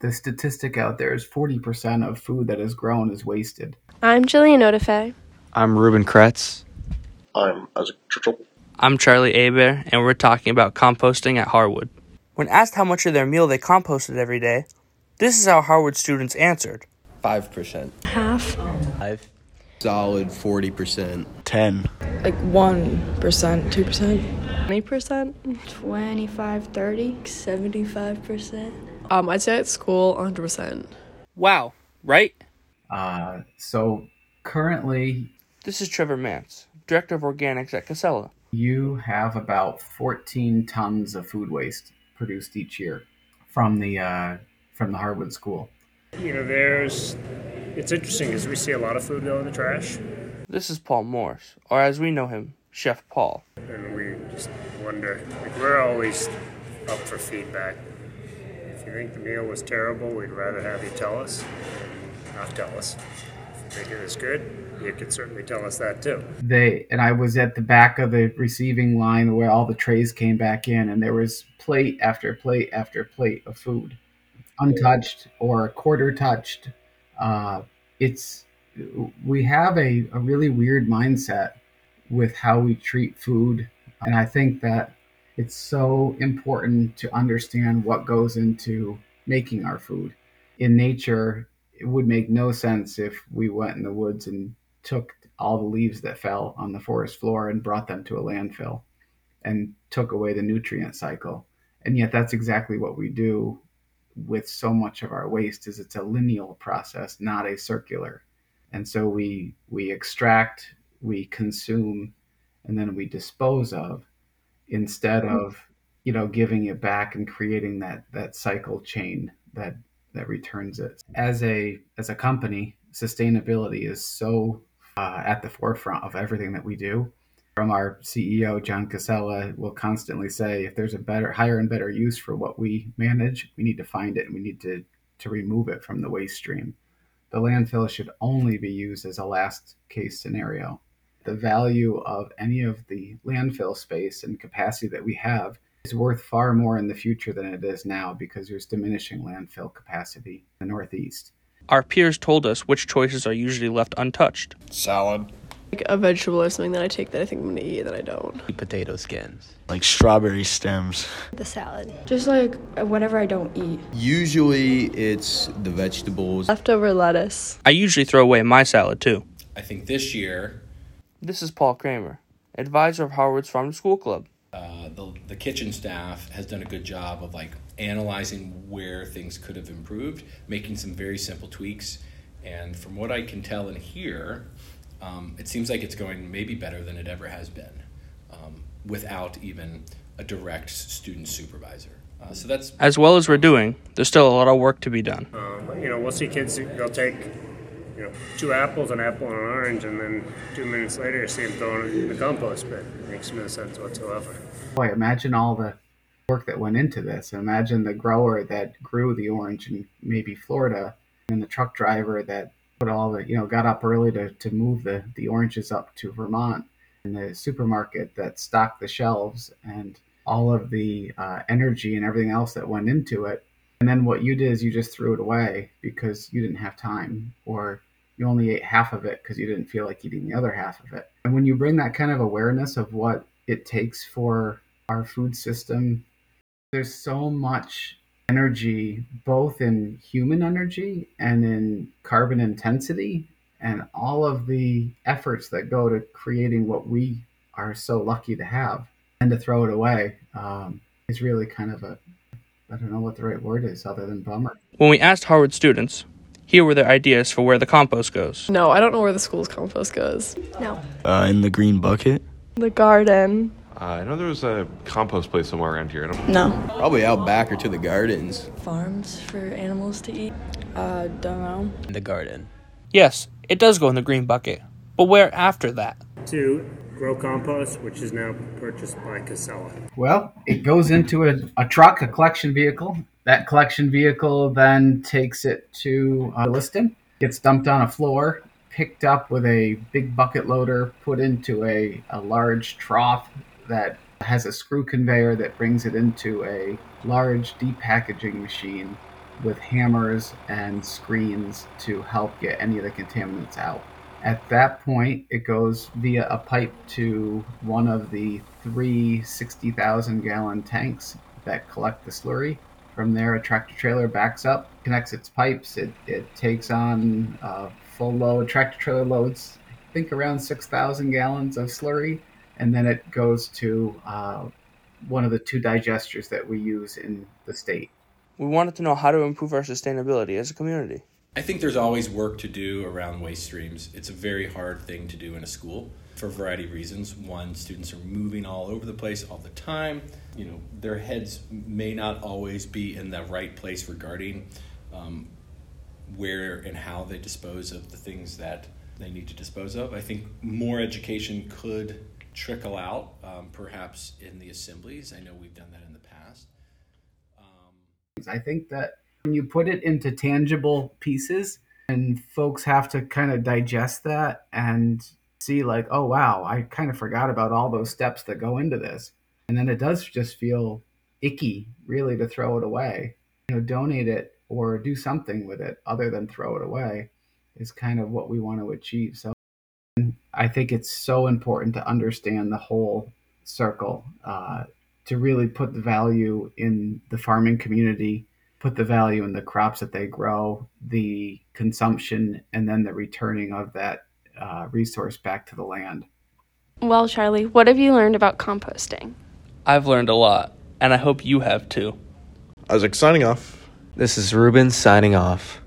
The statistic out there is 40% of food that is grown is wasted. I'm Jillian Odefe. I'm Ruben Kretz. I'm Isaac Churchill. I'm Charlie Aber, and we're talking about composting at Harwood. When asked how much of their meal they composted every day, this is how Harwood students answered 5%. Half. 5. Solid 40%. 10. Like 1%, 2%. 20%? 25, 30, 75%. Um, I'd say at school, 100%. Wow, right? Uh, so currently, This is Trevor Mance, Director of Organics at Casella. you have about 14 tons of food waste produced each year from the uh, from the Harwood School. You know, there's. It's interesting because we see a lot of food go in the trash, This is Paul Morse, or as we know him, Chef Paul. and we just wonder. Like, we're always up for feedback. You think the meal was terrible, we'd rather have you tell us, not tell us. If you think it was good, you could certainly tell us that too. They and I was at the back of the receiving line where all the trays came back in, and there was plate after plate after plate of food, untouched or a quarter touched. Uh, it's we have a, a really weird mindset with how we treat food, and I think that it's so important to understand what goes into making our food. In nature, it would make no sense if we went in the woods and took all the leaves that fell on the forest floor and brought them to a landfill and took away the nutrient cycle. And yet that's exactly what we do with so much of our waste is it's a lineal process, not a circular. And so we we extract, we consume, and then we dispose of instead of you know giving it back and creating that that cycle chain that that returns it. As a as a company sustainability is so uh, at the forefront of everything that we do. From our ceo john casella will constantly say if there's a better higher and better use for what we manage we need to find it and we need to to remove it from the waste stream. The landfill should only be used as a last case scenario the value of any of the landfill space and capacity that we have is worth far more in the future than it is now because there's diminishing landfill capacity in the Northeast. Our peers told us which choices are usually left untouched. Salad. Like a vegetable or something that I take that I think I'm gonna eat that I don't. Potato skins. Like strawberry stems. The salad. Just like whatever I don't eat. Usually it's the vegetables. Leftover lettuce. I usually throw away my salad too. I think this year, This is Paul Kramer, advisor of Harwood's Farm to School Club. uh, the, the kitchen staff has done a good job of like analyzing where things could have improved, making some very simple tweaks. And from what I can tell and hear, um, it seems like it's going maybe better than it ever has been um, without even a direct student supervisor. Uh, so that's As well as we're doing, there's still a lot of work to be done. Um, you know, we'll see kids, they'll take, you know, two apples, an apple, and an orange, and then two minutes later, you see them throwing it in the compost bin. It Makes no sense whatsoever. Boy, imagine all the work that went into this. Imagine the grower that grew the orange in maybe Florida and the truck driver that put all the, you know, got up early to, to move the, the oranges up to Vermont and the supermarket that stocked the shelves and all of the uh, energy and everything else that went into it. And then what you did is you just threw it away because you didn't have time or you only ate half of it because you didn't feel like eating the other half of it. And when you bring that kind of awareness of what it takes for our food system, there's so much energy, both in human energy and in carbon intensity, and all of the efforts that go to creating what we are so lucky to have. And to throw it away um, is really kind of a, I don't know what the right word is other than bummer. When we asked Harwood students, here were their ideas for where the compost goes. No, I don't know where the school's compost goes. No. Uh, in the green bucket. The garden. Uh, I know there was a compost place somewhere around here. I don't No. Probably out back or to the gardens. Farms for animals to eat. Uh, don't know. In the garden. Yes, it does go in the green bucket, but where after that? To Grow Compost, which is now purchased by Casella. Well, it goes into a, a truck, a collection vehicle. That collection vehicle then takes it to uh, Williston, gets dumped on a floor, picked up with a big bucket loader, put into a, a large trough that has a screw conveyor that brings it into a large depackaging machine with hammers and screens to help get any of the contaminants out. At that point, it goes via a pipe to one of the three 60,000 gallon tanks that collect the slurry. From there, a tractor trailer backs up, connects its pipes. It, it takes on uh, full load, tractor trailer loads, I think around 6,000 gallons of slurry, and then it goes to uh, one of the two digesters that we use in the state. We wanted to know how to improve our sustainability as a community. I think there's always work to do around waste streams. It's a very hard thing to do in a school for a variety of reasons. One, students are moving all over the place all the time. You know, their heads may not always be in the right place regarding um, where and how they dispose of the things that they need to dispose of. I think more education could trickle out, um, perhaps in the assemblies. I know we've done that in the past. Um, I think that when you put it into tangible pieces and folks have to kind of digest that and see like oh wow i kind of forgot about all those steps that go into this. And then it does just feel icky really to throw it away. You know donate it or do something with it other than throw it away is kind of what we want to achieve. So i think it's so important to understand the whole circle uh, to really put the value in the farming community put the value in the crops that they grow, the consumption, and then the returning of that uh, resource back to the land. Well, Charlie, what have you learned about composting? I've learned a lot, and I hope you have too. Isaac signing off. This is Ruben signing off.